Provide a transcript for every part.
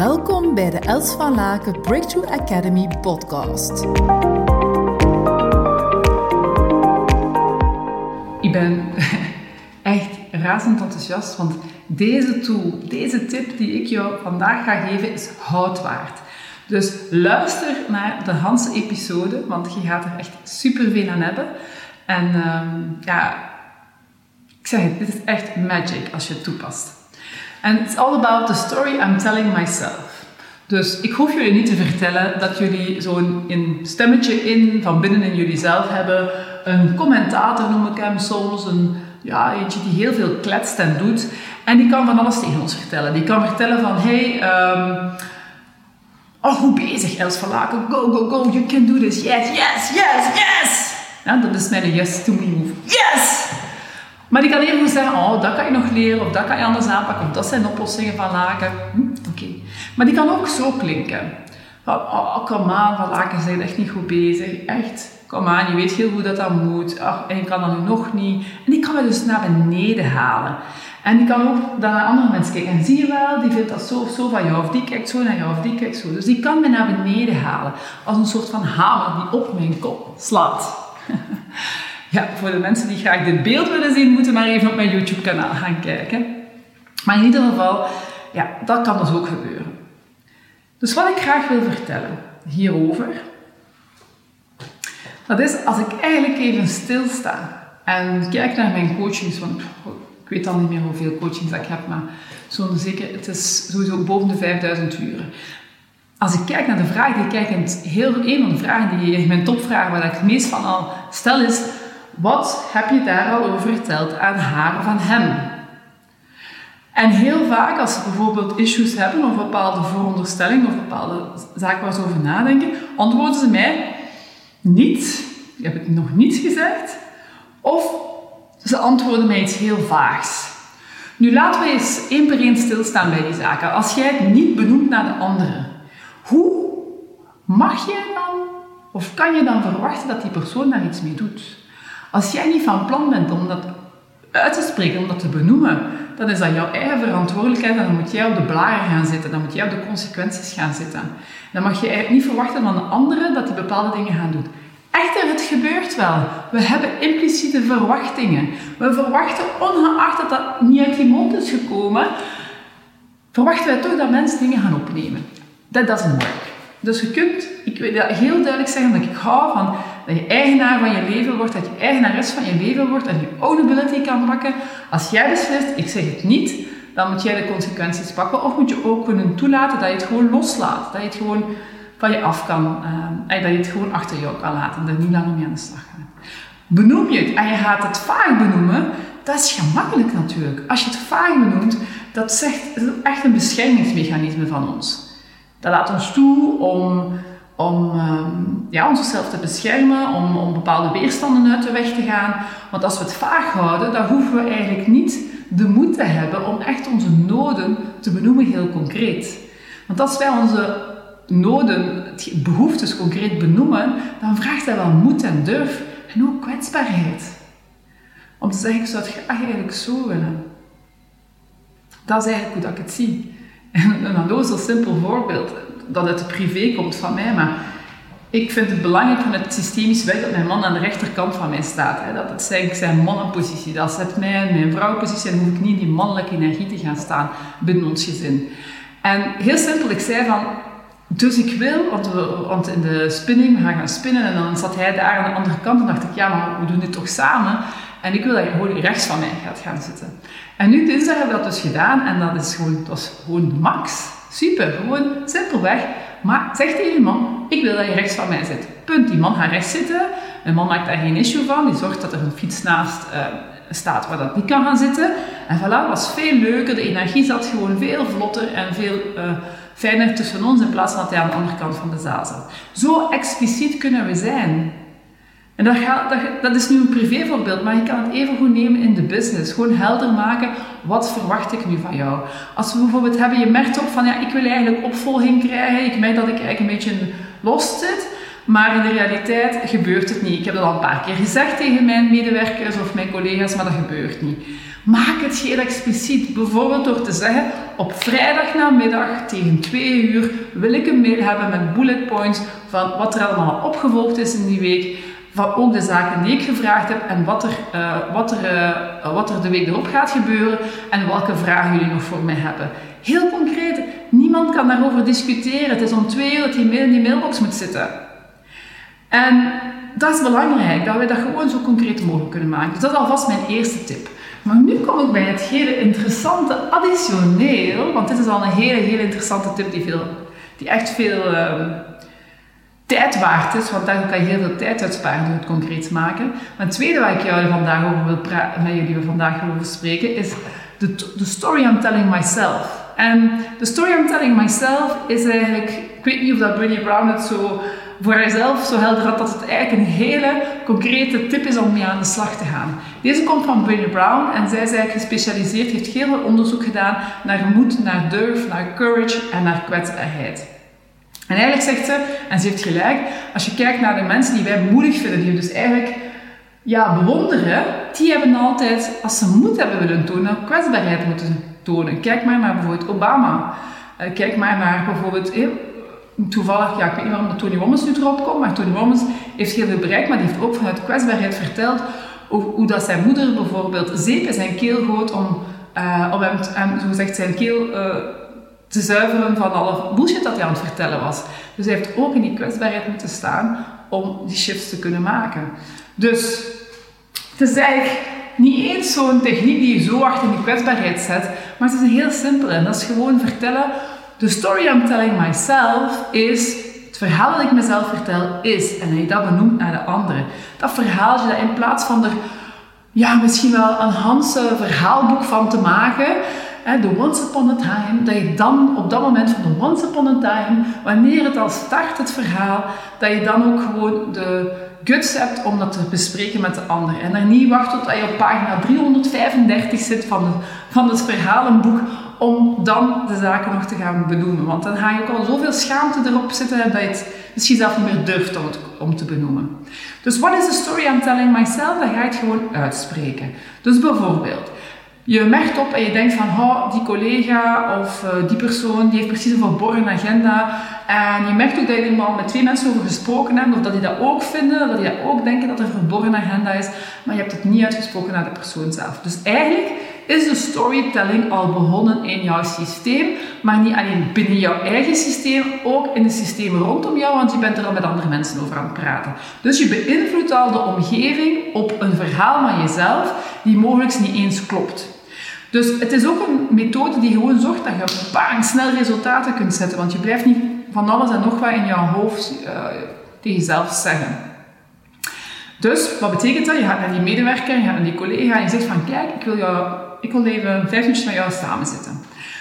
Welkom bij de Els van Laken Breakthrough Academy podcast. Ik ben echt razend enthousiast, want deze tool, deze tip die ik jou vandaag ga geven, is hout waard. Dus luister naar de Hans episode, want je gaat er echt super veel aan hebben. En ehm, ja, ik zeg het, dit is echt magic als je het toepast. And it's all about the story I'm telling myself. Dus ik hoef jullie niet te vertellen dat jullie zo'n stemmetje in van binnen in jullie zelf hebben. Een commentator noem ik hem soms. Een, ja, eentje die heel veel kletst en doet. En die kan van alles tegen ons vertellen. Die kan vertellen van, hey, um, oh, goed bezig Els van Laken. Go, go, go, you can do this. Yes, yes, yes, yes. Ja, dat is mijn yes to move. Yes! Maar die kan even goed zeggen, oh, dat kan je nog leren, of dat kan je anders aanpakken, of dat zijn oplossingen van Laken. Hm, Oké. Maar die kan ook zo klinken. Van, oh, kom aan, Van Laken, zijn echt niet goed bezig. Echt, kom aan, je weet heel goed dat dat moet. Ach, en je kan dat nog niet. En die kan we dus naar beneden halen. En die kan ook dan naar andere mensen kijken. En zie je wel, die vindt dat zo of zo van jou, of die kijkt zo naar jou, of die kijkt zo. Dus die kan me naar beneden halen. Als een soort van hamer die op mijn kop slaat. Ja, voor de mensen die graag dit beeld willen zien, moeten maar even op mijn YouTube-kanaal gaan kijken. Maar in ieder geval, ja, dat kan dus ook gebeuren. Dus wat ik graag wil vertellen hierover, dat is als ik eigenlijk even stilsta en kijk naar mijn coachings, want ik weet al niet meer hoeveel coachings ik heb, maar zo'n zeker, het is sowieso boven de 5000 uren. Als ik kijk naar de vraag die ik kijk, heel, een van de vragen die mijn topvraag, waar ik het meest van al stel, is wat heb je daar al over verteld aan haar van hem? En heel vaak, als ze bijvoorbeeld issues hebben of bepaalde veronderstellingen of bepaalde zaken waar ze over nadenken, antwoorden ze mij niet. Ik heb het nog niet gezegd. Of ze antwoorden mij iets heel vaags. Nu laten we eens één per één stilstaan bij die zaken. Als jij het niet benoemt naar de andere, hoe mag je dan of kan je dan verwachten dat die persoon daar iets mee doet? Als jij niet van plan bent om dat uit te spreken, om dat te benoemen, dan is dat jouw eigen verantwoordelijkheid en dan moet jij op de blaren gaan zitten, dan moet jij op de consequenties gaan zitten. Dan mag je eigenlijk niet verwachten van de anderen dat die bepaalde dingen gaan doen. Echter, het gebeurt wel. We hebben impliciete verwachtingen. We verwachten, ongeacht dat dat niet uit die mond is gekomen, verwachten wij toch dat mensen dingen gaan opnemen. Dat doesn't work. Dus je kunt, ik wil dat heel duidelijk zeggen, dat ik hou van dat je eigenaar van je leven wordt, dat je eigenares van je leven wordt en je ownability kan pakken. Als jij beslist, ik zeg het niet, dan moet jij de consequenties pakken. Of moet je ook kunnen toelaten dat je het gewoon loslaat. Dat je het gewoon van je af kan, uh, dat je het gewoon achter jou kan laten en er niet langer mee aan de slag gaat. Benoem je het en je gaat het vaak benoemen, dat is gemakkelijk natuurlijk. Als je het vaak benoemt, dat, zegt, dat is echt een beschermingsmechanisme van ons. Dat laat ons toe om, om um, ja, onszelf te beschermen, om, om bepaalde weerstanden uit de weg te gaan. Want als we het vaag houden, dan hoeven we eigenlijk niet de moed te hebben om echt onze noden te benoemen heel concreet. Want als wij onze noden, behoeftes concreet benoemen, dan vraagt dat wel moed en durf en ook kwetsbaarheid. Om te zeggen, ik zou het graag eigenlijk zo willen. Dat is eigenlijk hoe dat ik het zie. En een zo simpel voorbeeld, dat de privé komt van mij, maar ik vind het belangrijk van het systemisch werk dat mijn man aan de rechterkant van mij staat. Hè. Dat het zijn, zijn mannenpositie. Dat zet mij in mijn vrouwenpositie en hoef ik niet die mannelijke energie te gaan staan binnen ons gezin. En heel simpel, ik zei van, dus ik wil, want, we, want in de spinning, we gaan gaan spinnen en dan zat hij daar aan de andere kant en dacht ik, ja, maar we doen dit toch samen. En ik wil dat je gewoon rechts van mij gaat gaan zitten. En nu dinsdag hebben we dat dus gedaan en dat is gewoon, dat was gewoon max. Super, gewoon simpelweg. Maar zeg tegen je man, ik wil dat je rechts van mij zit. Punt. Die man gaat rechts zitten. Mijn man maakt daar geen issue van. Die zorgt dat er een fiets naast uh, staat waar dat niet kan gaan zitten. En voilà, was veel leuker. De energie zat gewoon veel vlotter en veel uh, fijner tussen ons in plaats van dat hij aan de andere kant van de zaal zat. Zo expliciet kunnen we zijn. En dat, dat, dat, is nu een privévoorbeeld, maar je kan het even goed nemen in de business. Gewoon helder maken, wat verwacht ik nu van jou? Als we bijvoorbeeld hebben, je merkt op van, ja, ik wil eigenlijk opvolging krijgen. Ik merk dat ik eigenlijk een beetje los zit. Maar in de realiteit gebeurt het niet. Ik heb dat al een paar keer gezegd tegen mijn medewerkers of mijn collega's, maar dat gebeurt niet. Maak het heel expliciet, bijvoorbeeld door te zeggen: op vrijdag namiddag tegen 2 uur wil ik een mail hebben met bullet points van wat er allemaal opgevolgd is in die week, van ook de zaken die ik gevraagd heb en wat er, uh, wat er, uh, wat er de week erop gaat gebeuren en welke vragen jullie nog voor mij hebben. Heel concreet, niemand kan daarover discussiëren. Het is om twee uur dat die mail in die mailbox moet zitten. En dat is belangrijk, dat we dat gewoon zo concreet mogelijk kunnen maken. Dus dat is alvast mijn eerste tip. Maar nu kom ik bij het hele interessante additioneel, want dit is al een hele, hele interessante tip die, veel, die echt veel uh, tijd waard is, want daar kan je heel veel tijd uitsparen door het concreet maken. Maar het tweede waar ik vandaag over wil met jullie vandaag over spreken, is de, de story I'm telling myself. En de story I'm telling myself is eigenlijk, ik weet niet of dat Brown het zo voor haarzelf zo helder had dat het eigenlijk een hele concrete tip is om mee aan de slag te gaan. Deze komt van Brené Brown en zij is eigenlijk gespecialiseerd, heeft heel veel onderzoek gedaan naar moed, naar durf, naar courage en naar kwetsbaarheid. En eigenlijk zegt ze, en ze heeft gelijk, als je kijkt naar de mensen die wij moedig vinden, die we dus eigenlijk ja, bewonderen, die hebben altijd, als ze moed hebben willen tonen, kwetsbaarheid moeten tonen. Kijk maar naar bijvoorbeeld Obama. Uh, kijk maar naar bijvoorbeeld, eh, toevallig, ja, ik weet niet waarom Tony Wommens nu erop komt, maar Tony Wommens heeft heel veel bereikt, maar die heeft ook vanuit kwetsbaarheid verteld hoe, hoe dat zijn moeder bijvoorbeeld zeep in zijn keel gooit om, uh, om hem, zo gezegd, zijn keel te zuiveren van alle bullshit dat hij aan het vertellen was. Dus hij heeft ook in die kwetsbaarheid moeten staan om die shifts te kunnen maken. Dus het is eigenlijk niet eens zo'n techniek die je zo hard in die kwetsbaarheid zet, maar het is een heel simpele. En dat is gewoon vertellen. The story I'm telling myself is. Het verhaal dat ik mezelf vertel is. En hij dat benoemt naar de andere. Dat verhaaltje dat in plaats van er ja, misschien wel een Hanse verhaalboek van te maken. De Once Upon a Time, dat je dan op dat moment van de Once Upon a Time, wanneer het al start, het verhaal, dat je dan ook gewoon de guts hebt om dat te bespreken met de ander. En dan niet wacht tot je op pagina 335 zit van, de, van het verhalenboek om dan de zaken nog te gaan benoemen. Want dan ga je ook al zoveel schaamte erop zitten dat je het misschien zelf niet meer durft om, het, om te benoemen. Dus what is the story I'm telling myself? Dan ga je het gewoon uitspreken. Dus bijvoorbeeld, je merkt op en je denkt van, oh, die collega of uh, die persoon die heeft precies een verborgen agenda. En je merkt ook dat je er met twee mensen over gesproken hebt, of dat die dat ook vinden, dat die dat ook denken dat er een verborgen agenda is, maar je hebt het niet uitgesproken naar de persoon zelf. Dus eigenlijk is de storytelling al begonnen in jouw systeem, maar niet alleen binnen jouw eigen systeem, ook in de systemen rondom jou, want je bent er al met andere mensen over aan het praten. Dus je beïnvloedt al de omgeving op een verhaal van jezelf die mogelijk niet eens klopt. Dus het is ook een methode die gewoon zorgt dat je bang snel resultaten kunt zetten, want je blijft niet van alles en nog wat in jouw hoofd uh, tegen jezelf zeggen. Dus wat betekent dat? Je gaat naar die medewerker, je gaat naar die collega en je zegt van kijk, ik wil, jou, ik wil even vijf minuutjes met jou samen zitten.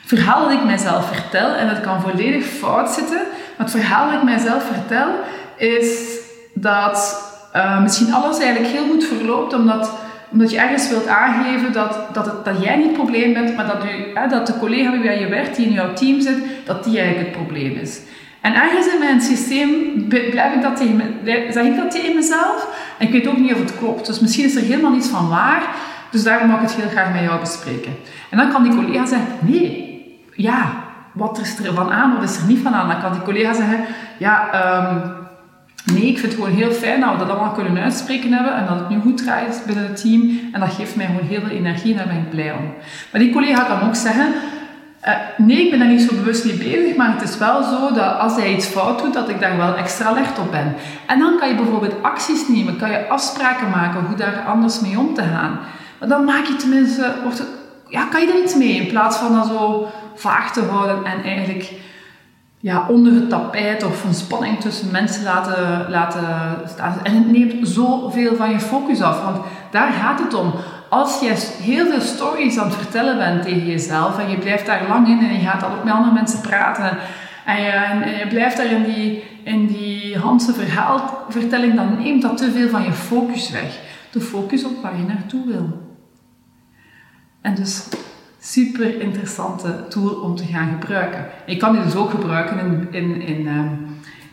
Het verhaal dat ik mijzelf vertel, en dat kan volledig fout zitten, maar het verhaal dat ik mijzelf vertel is dat uh, misschien alles eigenlijk heel goed verloopt, omdat omdat je ergens wilt aangeven dat, dat, het, dat jij niet het probleem bent, maar dat, u, dat de collega bij je werkt, die in jouw team zit, dat die eigenlijk het probleem is. En ergens in mijn systeem blijf ik dat tegen zeg ik dat tegen mezelf. En ik weet ook niet of het klopt. Dus misschien is er helemaal niets van waar. Dus daarom mag ik het heel graag met jou bespreken. En dan kan die collega zeggen, nee, ja, wat is er van aan, wat is er niet van aan? Dan kan die collega zeggen, ja, um, Nee, ik vind het gewoon heel fijn dat we dat allemaal kunnen uitspreken hebben en dat het nu goed draait binnen het team. En dat geeft mij gewoon heel veel energie en daar ben ik blij om. Maar die collega kan ook zeggen, uh, nee, ik ben daar niet zo bewust mee bezig, maar het is wel zo dat als hij iets fout doet, dat ik daar wel extra alert op ben. En dan kan je bijvoorbeeld acties nemen, kan je afspraken maken hoe daar anders mee om te gaan. Maar dan maak je tenminste, wordt ja, kan je er iets mee in plaats van dat zo vaag te houden en eigenlijk ja, onder het tapijt of een spanning tussen mensen laten, laten staan. En het neemt zoveel van je focus af, want daar gaat het om. Als je heel veel stories aan het vertellen bent tegen jezelf en je blijft daar lang in en je gaat dan ook met andere mensen praten en je, en je blijft daar in die, in die Hanse verhaalvertelling, dan neemt dat te veel van je focus weg. De focus op waar je naartoe wil. En dus super interessante tool om te gaan gebruiken. Je kan die dus ook gebruiken in, in, in, uh,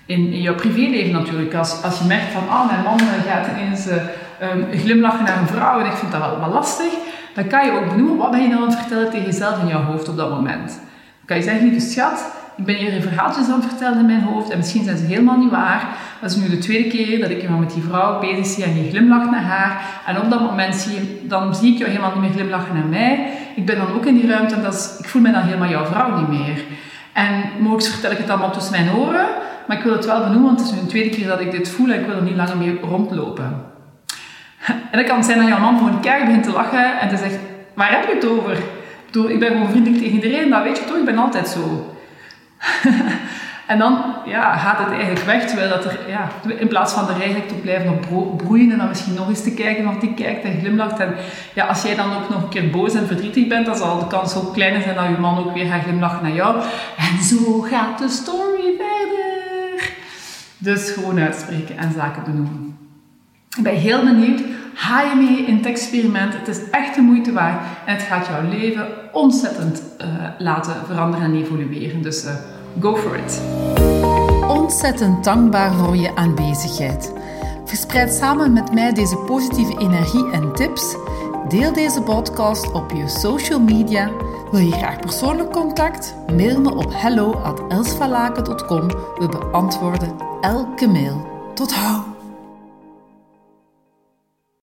in, in jouw privéleven natuurlijk. Als, als je merkt van, ah, mijn man gaat ineens uh, um, glimlachen naar een vrouw en ik vind dat wel, lastig, dan kan je ook benoemen wat ben je dan aan het vertellen tegen jezelf in jouw hoofd op dat moment. Dan kan je zeggen, lieve schat, ik ben hier verhaaltjes aan het vertellen in mijn hoofd en misschien zijn ze helemaal niet waar. Dat is nu de tweede keer dat ik iemand met die vrouw bezig zie en je glimlacht naar haar. En op dat moment zie je, dan zie ik jou helemaal niet meer glimlachen naar mij. Ik ben dan ook in die ruimte en dat ik voel me dan helemaal jouw vrouw niet meer. En mogelijk vertel ik het allemaal tussen mijn oren, maar ik wil het wel benoemen, want het is nu de tweede keer dat ik dit voel en ik wil er niet langer mee rondlopen. En dat kan zijn dat jouw man voor een kerk begint te lachen en te zegt, waar heb je het over? Ik ben gewoon vriendelijk tegen iedereen, dat weet je toch, ik ben altijd zo. en dan ja, gaat het eigenlijk weg, terwijl dat er, ja, in plaats van er eigenlijk te blijven op broeien en dan misschien nog eens te kijken of die kijkt en glimlacht. En ja, als jij dan ook nog een keer boos en verdrietig bent, dan zal de kans ook kleiner zijn dat je man ook weer gaat glimlachen naar jou. En zo gaat de story verder. Dus gewoon uitspreken en zaken benoemen. Ik ben heel benieuwd. Ga je mee in het experiment? Het is echt de moeite waard en het gaat jouw leven ontzettend uh, laten veranderen en evolueren. Dus uh, go for it. Ontzettend dankbaar voor je aanwezigheid. Verspreid samen met mij deze positieve energie en tips. Deel deze podcast op je social media. Wil je graag persoonlijk contact? Mail me op hello@elsvalaken.com. We beantwoorden elke mail. Tot hou!